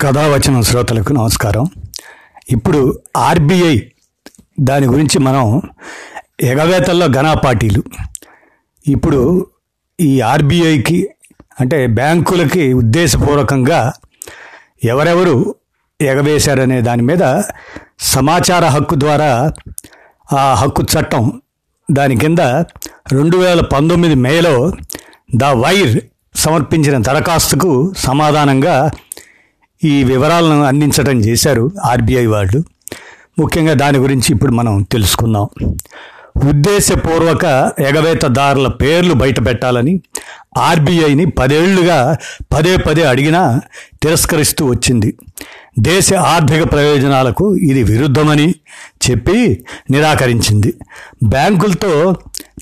కథావచనం శ్రోతలకు నమస్కారం. ఇప్పుడు ఆర్బీఐ దాని గురించి మనం ఎగవేతల్లో ఘన పార్టీలు ఇప్పుడు ఈ ఆర్బీఐకి అంటే బ్యాంకులకి ఉద్దేశపూర్వకంగా ఎవరెవరు ఎగవేశారనే దాని మీద సమాచార హక్కు ద్వారా ఆ హక్కు చట్టం దాని కింద రెండు వేల పంతొమ్మిది మేలో ద వైర్ సమర్పించిన దరఖాస్తుకు సమాధానంగా ఈ వివరాలను అందించడం చేశారు ఆర్బీఐ వాళ్ళు. ముఖ్యంగా దాని గురించి ఇప్పుడు మనం తెలుసుకుందాం. ఉద్దేశపూర్వక ఎగవేతదారుల పేర్లు బయట పెట్టాలని ఆర్బీఐని పదేళ్ళుగా పదే పదే అడిగినా తిరస్కరిస్తూ వచ్చింది. దేశ ఆర్థిక ప్రయోజనాలకు ఇది విరుద్ధమని చెప్పి నిరాకరించింది. బ్యాంకులతో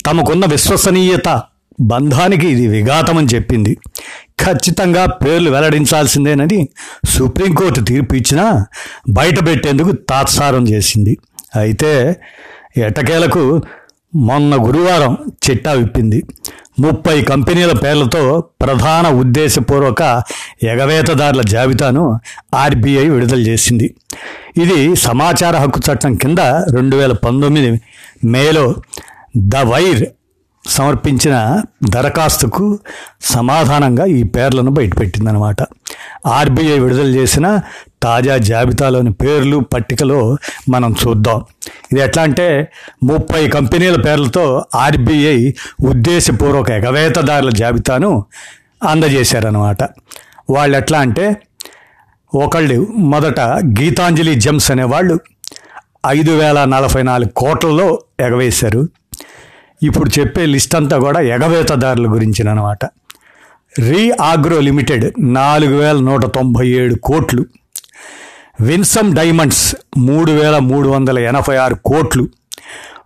తమకున్న విశ్వసనీయత బంధానికి ఇది విఘాతమని చెప్పింది. ఖచ్చితంగా పేర్లు వెల్లడించాల్సిందేనని సుప్రీంకోర్టు తీర్పు ఇచ్చినా బయటపెట్టేందుకు తాత్సారం చేసింది. అయితే ఎటకేలకు మొన్న గురువారం చిట్టా విప్పింది. ముప్పై కంపెనీల పేర్లతో ప్రధాన ఉద్దేశపూర్వక ఎగవేతదారుల జాబితాను ఆర్బీఐ విడుదల చేసింది. ఇది సమాచార హక్కు చట్టం కింద రెండు వేల పంతొమ్మిది మేలో ద వైర్ సమర్పించిన దరఖాస్తుకు సమాధానంగా ఈ పేర్లను బయటపెట్టిందనమాట ఆర్బీఐ విడుదల చేసిన తాజా జాబితాలోని పేర్లు పట్టికలో మనం చూద్దాం. ఇది ఎట్లా అంటే ముప్పై కంపెనీల పేర్లతో ఆర్బీఐ ఉద్దేశపూర్వక ఎగవేతదారుల జాబితాను అందజేశారనమాట వాళ్ళు ఎట్లా అంటే ఒకళ్ళు మొదట గీతాంజలి జెమ్స్ అనేవాళ్ళు ఐదు వేల నలభై నాలుగు కోట్లలో ఎగవేశారు. ఇప్పుడు చెప్పే లిస్ట్ అంతా కూడా ఎగవేతదారుల గురించినమాట. రీ ఆగ్రో లిమిటెడ్ నాలుగు వేల నూట తొంభై ఏడు కోట్లు. విన్సమ్ డైమండ్స్ మూడు వేల మూడు వందల ఎనభై ఆరు కోట్లు.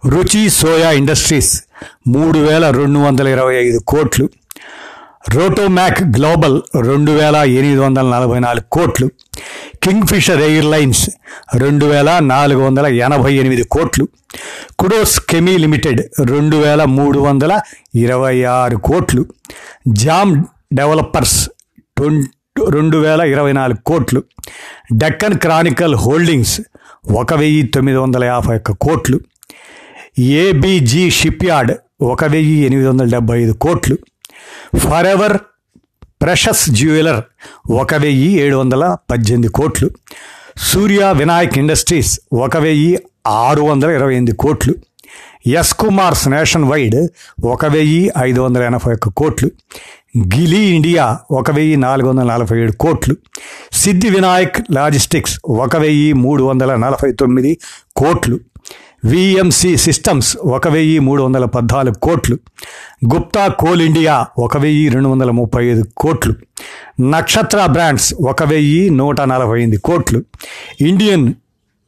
రుచి సోయా ఇండస్ట్రీస్ మూడు వేల రెండు వందల ఇరవై ఐదు కోట్లు. రోటోమ్యాక్ గ్లోబల్ రెండు వేల ఎనిమిది వందల నలభై నాలుగు కోట్లు. కింగ్ఫిషర్ ఎయిర్లైన్స్ రెండు వేల నాలుగు వందల ఎనభై ఎనిమిది కోట్లు. కుడోస్ కెమీ లిమిటెడ్ రెండు వేల మూడు వందల ఇరవై ఆరు కోట్లు. జామ్ డెవలపర్స్ రెండు వేల ఇరవై నాలుగు కోట్లు. డెక్కన్ క్రానికల్ హోల్డింగ్స్ ఒక వెయ్యి తొమ్మిది వందల యాభై ఒక్క కోట్లు. ఏబీజీ షిప్ యార్డ్ ఒక వెయ్యి ఎనిమిది వందల డెబ్బై ఐదు కోట్లు. ఫర్ ఎవర్ ప్రెషస్ జ్యువెలర్ ఒక వెయ్యి ఏడు వందల పద్దెనిమిది కోట్లు. సూర్య వినాయక్ ఇండస్ట్రీస్ ఒక వెయ్యి ఆరు వందల ఇరవై ఎనిమిది కోట్లు. ఎస్ కుమార్స్ నేషన్ వైడ్ ఒక వెయ్యి ఐదు వందల ఎనభై ఒక్క కోట్లు. గిలీ ఇండియా ఒక వెయ్యి నాలుగు వందల నలభై ఏడు కోట్లు. సిద్ధి వినాయక్ లాజిస్టిక్స్ ఒక వెయ్యి మూడు వందల నలభై తొమ్మిది కోట్లు. విఎంసి సిస్టమ్స్ ఒక వెయ్యి మూడు వందల పద్నాలుగు కోట్లు. గుప్తా కోల్ ఇండియా ఒక వెయ్యి రెండు వందల ముప్పై ఐదు కోట్లు. నక్షత్ర బ్రాండ్స్ ఒక వెయ్యి నూట నలభై ఎనిమిది కోట్లు. ఇండియన్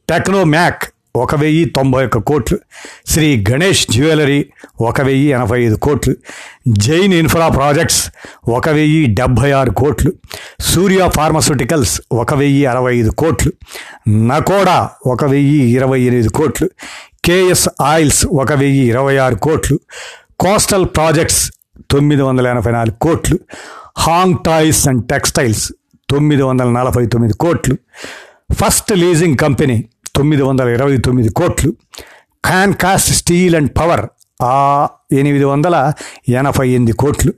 టెక్నోమ్యాక్ ఒక వెయ్యి తొంభై ఒక్క కోట్లు. శ్రీ గణేష్ జ్యువెలరీ ఒక వెయ్యి ఎనభై ఐదు కోట్లు. జైన్ ఇన్ఫ్రా ప్రాజెక్ట్స్ ఒక వెయ్యి డెబ్భై ఆరు కోట్లు. సూర్య ఫార్మస్యూటికల్స్ ఒక వెయ్యి అరవై ఐదు కోట్లు. నకోడా ఒక వెయ్యి ఇరవై ఎనిమిది కోట్లు. కేఎస్ ఆయిల్స్ ఒక వెయ్యి ఇరవై ఆరు కోట్లు. కోస్టల్ ప్రాజెక్ట్స్ తొమ్మిది వందల ఎనభై నాలుగు కోట్లు. హాంగ్ టాయ్స్ అండ్ టెక్స్టైల్స్ తొమ్మిది వందల నలభై తొమ్మిది కోట్లు. ఫస్ట్ లీజింగ్ కంపెనీ తొమ్మిది వందల ఇరవై తొమ్మిది కోట్లు. కాన్కాస్ట్ స్టీల్ అండ్ పవర్ ఆ ఎనిమిది వందల ఎనభై ఎనిమిది కోట్లు.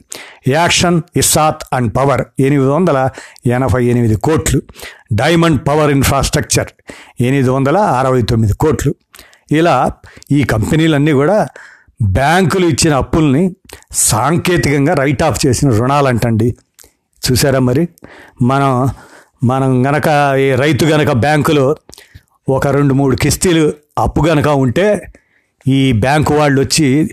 యాక్షన్ ఇస్సాత్ అండ్ పవర్ ఎనిమిది వందల ఎనభై ఎనిమిది కోట్లు. డైమండ్ పవర్ ఇన్ఫ్రాస్ట్రక్చర్ ఎనిమిది వందల అరవై తొమ్మిది కోట్లు. ఇలా ఈ కంపెనీలన్నీ కూడా బ్యాంకులు ఇచ్చిన అప్పుల్ని సాంకేతికంగా రైట్ ఆఫ్ చేసిన రుణాలంటండి. చూసారా మరి? మనం మనం గనక ఈ రైతు గనక బ్యాంకులో ఒక రెండు మూడు కిస్తీలు అప్పు గనక ఉంటే ఈ బ్యాంకు వాళ్ళు వచ్చి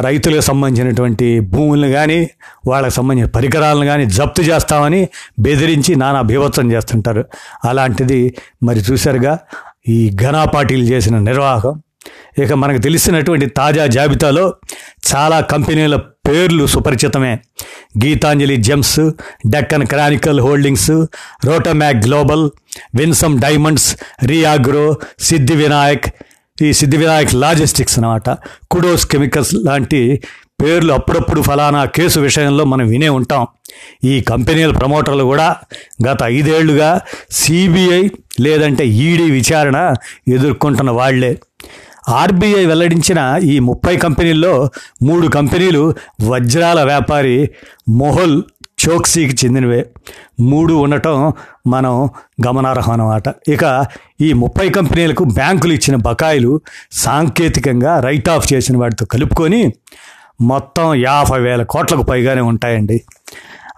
రైతులకు సంబంధించినటువంటి భూములను కానీ వాళ్ళకి సంబంధించిన పరికరాలను కానీ జప్తు చేస్తామని బెదిరించి నానా బీభత్సం చేస్తుంటారు. అలాంటిది మరి చూశారుగా ఈ ఘనా పార్టీలు చేసిన నిర్వాహకం. ఇక మనకు తెలిసినటువంటి తాజా జాబితాలో చాలా కంపెనీల పేర్లు సుపరిచితమే. Gitanjali Gems Deccan Chronicle Holdings Rotomac Global Winsome Diamonds REI Agro Siddhi Vinayak ఈ సిద్ధి వినాయక్ లాజిస్టిక్స్ అనమాట కుడోస్ కెమికల్స్ లాంటి పేర్లు అప్పుడప్పుడు ఫలానా కేసు విషయంలో మనం వినే ఉంటాం. ఈ కంపెనీల ప్రమోటర్లు కూడా గత ఐదేళ్ళుగా సిబిఐ లేదంటే ఈడీ విచారణ ఎదుర్కొంటున్న వాళ్ళే. ఆర్బీఐ వెల్లడించిన ఈ ముప్పై కంపెనీల్లో మూడు కంపెనీలు వజ్రాల వ్యాపారి మొహల్ చోక్సీకి చెందినవే. మూడు ఉండటం మనం గమనార్హం అన్నమాట ఇక ఈ ముప్పై కంపెనీలకు బ్యాంకులు ఇచ్చిన బకాయిలు సాంకేతికంగా రైట్ ఆఫ్ చేసిన వాటితో కలుపుకొని మొత్తం యాభై వేల కోట్లకు పైగానే ఉంటాయండి.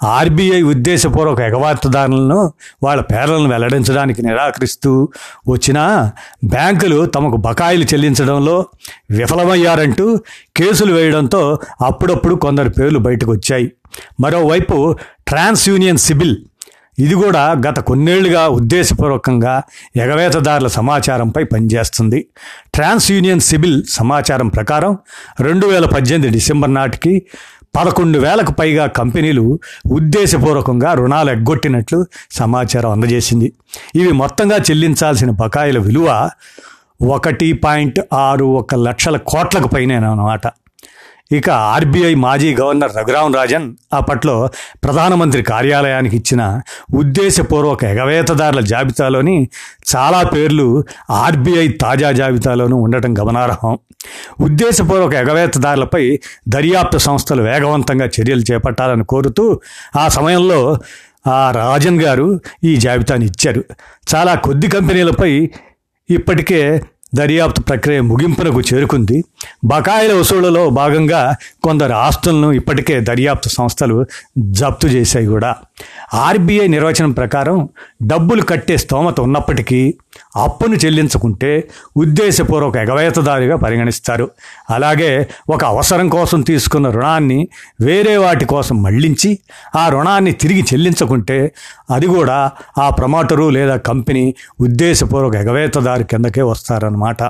ఆర్బీఐ ఉద్దేశపూర్వక ఎగవార్తదారులను వాళ్ళ పేర్లను వెల్లడించడానికి నిరాకరిస్తూ వచ్చినా బ్యాంకులు తమకు బకాయిలు చెల్లించడంలో విఫలమయ్యారంటూ కేసులు వేయడంతో అప్పుడప్పుడు కొందరు పేర్లు బయటకు వచ్చాయి మరోవైపు ట్రాన్స్ యూనియన్ సిబిల్ ఇది కూడా గత కొన్నేళ్ళుగా ఉద్దేశపూర్వకంగా ఎగవేతదారుల సమాచారంపై పనిచేస్తుంది. ట్రాన్స్ యూనియన్ సిబిల్ సమాచారం ప్రకారం రెండు వేల పద్దెనిమిది డిసెంబర్ నాటికి పదకొండు వేలకు పైగా కంపెనీలు ఉద్దేశపూర్వకంగా రుణాలు ఎగ్గొట్టినట్లు సమాచారం అందజేసింది. ఇవి మొత్తంగా చెల్లించాల్సిన బకాయిల విలువ ఒకటి పాయింట్ ఆరు ఒక లక్షల కోట్లకు పైనే అన్నమాట ఇక ఆర్బీఐ మాజీ గవర్నర్ రఘురాం రాజన్ అప్పట్లో ప్రధానమంత్రి కార్యాలయానికి ఇచ్చిన ఉద్దేశపూర్వక ఎగవేతదారుల జాబితాలోని చాలా పేర్లు ఆర్బీఐ తాజా జాబితాలోనూ ఉండటం గమనార్హం. ఉద్దేశపూర్వక ఎగవేతదారులపై దర్యాప్తు సంస్థలు వేగవంతంగా చర్యలు చేపట్టాలని కోరుతూ ఆ సమయంలో ఆ రాజన్ గారు ఈ జాబితాని ఇచ్చారు. చాలా కొద్ది కంపెనీలపై ఇప్పటికే దర్యాప్తు ప్రక్రియ ముగింపునకు చేరుకుంది. బకాయిల వసూళ్ళలో భాగంగా కొందరు ఆస్తులను ఇప్పటికే దర్యాప్తు సంస్థలు జప్తు చేశాయి కూడా. ఆర్బీఐ నిర్వచనం ప్రకారం డబ్బులు కట్టే స్తోమత ఉన్నప్పటికీ అప్పును చెల్లించకుంటే ఉద్దేశపూర్వక ఎగవేతదారిగా పరిగణిస్తారు. అలాగే ఒక అవసరం కోసం తీసుకున్న రుణాన్ని వేరే వాటి కోసం మళ్ళించి ఆ రుణాన్ని తిరిగి చెల్లించకుంటే అది కూడా ఆ ప్రమోటరు లేదా కంపెనీ ఉద్దేశపూర్వక ఎగవేతదారి కిందకే వస్తారన్నమాట.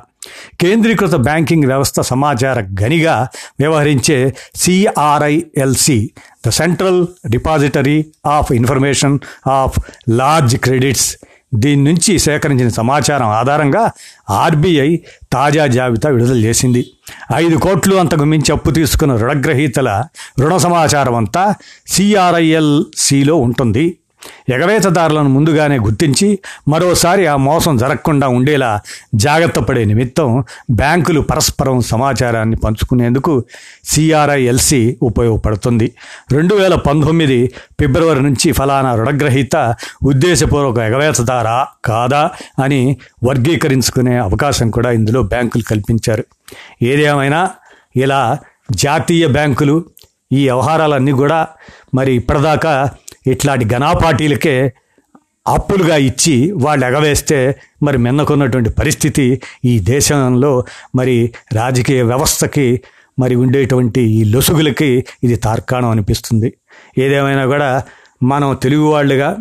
కేంద్రీకృత బ్యాంకింగ్ వ్యవస్థ సమాచార గనిగా వ్యవహరించే CRILC the Central Depository of Information of Large Credits దీని నుంచి సేకరించిన సమాచారం ఆధారంగా ఆర్బీఐ తాజా జాబితా విడుదల చేసింది. ఐదు కోట్లు అంతకు మించి అప్పు తీసుకున్న రుణగ్రహీతల రుణ సమాచారం అంతా సిఆర్ఐఎల్సిలో ఉంటుంది. ఎగవేతదారులను ముందుగానే గుర్తించి మరోసారి ఆ మోసం జరగకుండా ఉండేలా జాగ్రత్త పడే నిమిత్తం బ్యాంకులు పరస్పరం సమాచారాన్ని పంచుకునేందుకు సిఆర్ఐఎల్సి ఉపయోగపడుతుంది. రెండు వేల పంతొమ్మిది ఫిబ్రవరి నుంచి ఫలానా రుణగ్రహీత ఉద్దేశపూర్వక ఎగవేతదారా కాదా అని వర్గీకరించుకునే అవకాశం కూడా ఇందులో బ్యాంకులు కల్పించారు. ఏదేమైనా ఇలా జాతీయ బ్యాంకులు ఈ వ్యవహారాలన్నీ కూడా మరి ఇప్పటిదాకా ఇట్లాంటి ఘనాపార్టీలకే అప్పులుగా ఇచ్చి వాళ్ళు ఎగవేస్తే మరి మిన్నకున్నటువంటి పరిస్థితి ఈ దేశంలో మరి రాజకీయ వ్యవస్థకి మరి ఉండేటువంటి ఈ లొసుగులకి ఇది తార్కాణం అనిపిస్తుంది. ఏదేమైనా కూడా మనం తెలుగు వాళ్ళుగా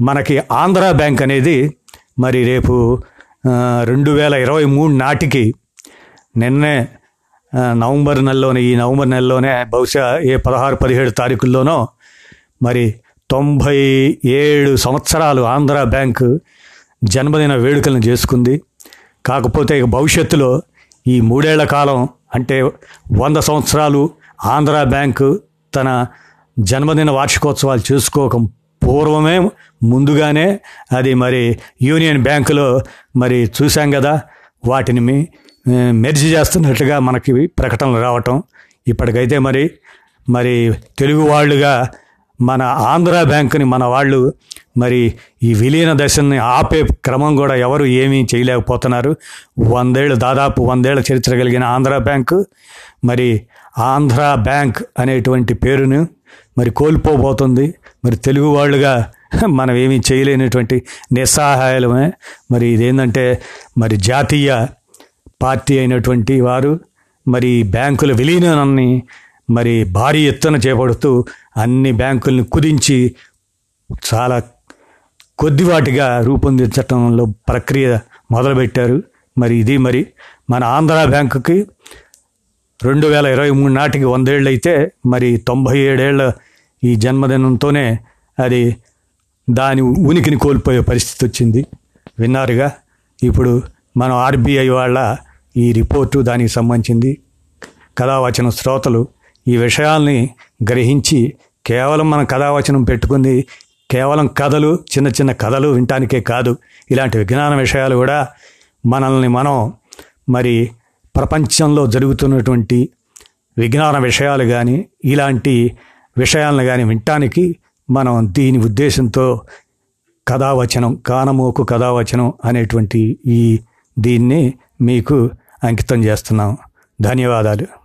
మనకి ఆంధ్ర బ్యాంక్ అనేది మరి రేపు రెండు వేల ఇరవై మూడు నాటికి నిన్నే నవంబర్ నెలలోనే ఈ నవంబర్ నెలలోనే బహుశా ఏ పదహారు పదిహేడు తారీఖుల్లోనో మరి తొంభై ఏడు సంవత్సరాలు ఆంధ్ర బ్యాంకు జన్మదిన వేడుకలను చేసుకుంది. కాకపోతే ఇక భవిష్యత్తులో ఈ మూడేళ్ళ కాలం అంటే వంద సంవత్సరాలు ఆంధ్ర బ్యాంకు తన జన్మదిన వార్షికోత్సవాలు చేసుకోక పూర్వమే ముందుగానే అది మరి యూనియన్ బ్యాంకులో మరి చూసాం కదా. వాటిని మెర్జి చేస్తున్నట్లుగా మనకి ప్రకటనలు రావటం. ఇప్పటికైతే మరి మరి తెలుగు వాళ్ళుగా మన ఆంధ్ర బ్యాంకుని మన వాళ్ళు మరి ఈ విలీన దశని ఆపే క్రమం కూడా ఎవరు ఏమీ చేయలేకపోతున్నారు. వందేళ్ళు దాదాపు వందేళ్ళ చరిత్ర కలిగిన ఆంధ్ర బ్యాంకు మరి ఆంధ్ర బ్యాంక్ అనేటువంటి పేరును మరి కోల్పోబోతుంది. మరి తెలుగు వాళ్ళుగా మనం ఏమీ చేయలేనటువంటి నిస్సహాయాలమే. మరి ఇదేంటంటే మరి జాతీయ పార్టీ అయినటువంటి వారు మరి బ్యాంకుల విలీనాన్ని మరి భారీ ఎత్తున చేపడుతూ అన్ని బ్యాంకుల్ని కుదించి చాలా కొద్దివాటిగా రూపొందించటంలో ప్రక్రియ మొదలుపెట్టారు. మరి ఇది మరి మన ఆంధ్ర బ్యాంకుకి రెండు వేల ఇరవై మూడు నాటికి వందేళ్ళు అయితే మరి తొంభై ఏడేళ్ళ ఈ జన్మదినంతోనే అది దాని ఉనికిని కోల్పోయే పరిస్థితి వచ్చింది. విన్నారుగా? ఇప్పుడు మనం ఆర్బీఐ వాళ్ళ ఈ రిపోర్టు దానికి సంబంధించింది. కథావచన శ్రోతలు ఈ విషయాల్ని గ్రహించి కేవలం మన కథావచనం పెట్టుకుంది కేవలం కథలు చిన్న చిన్న కథలు వినటానికే కాదు. ఇలాంటి విజ్ఞాన విషయాలు కూడా మనల్ని మనం మరి ప్రపంచంలో జరుగుతున్నటువంటి విజ్ఞాన విషయాలు కానీ ఇలాంటి విషయాలను కానీ వినటానికి మనం దీని ఉద్దేశంతో కథావచనం కానమోకు కథావచనం అనేటువంటి ఈ దీన్ని మీకు అంకితం చేస్తున్నాం. ధన్యవాదాలు.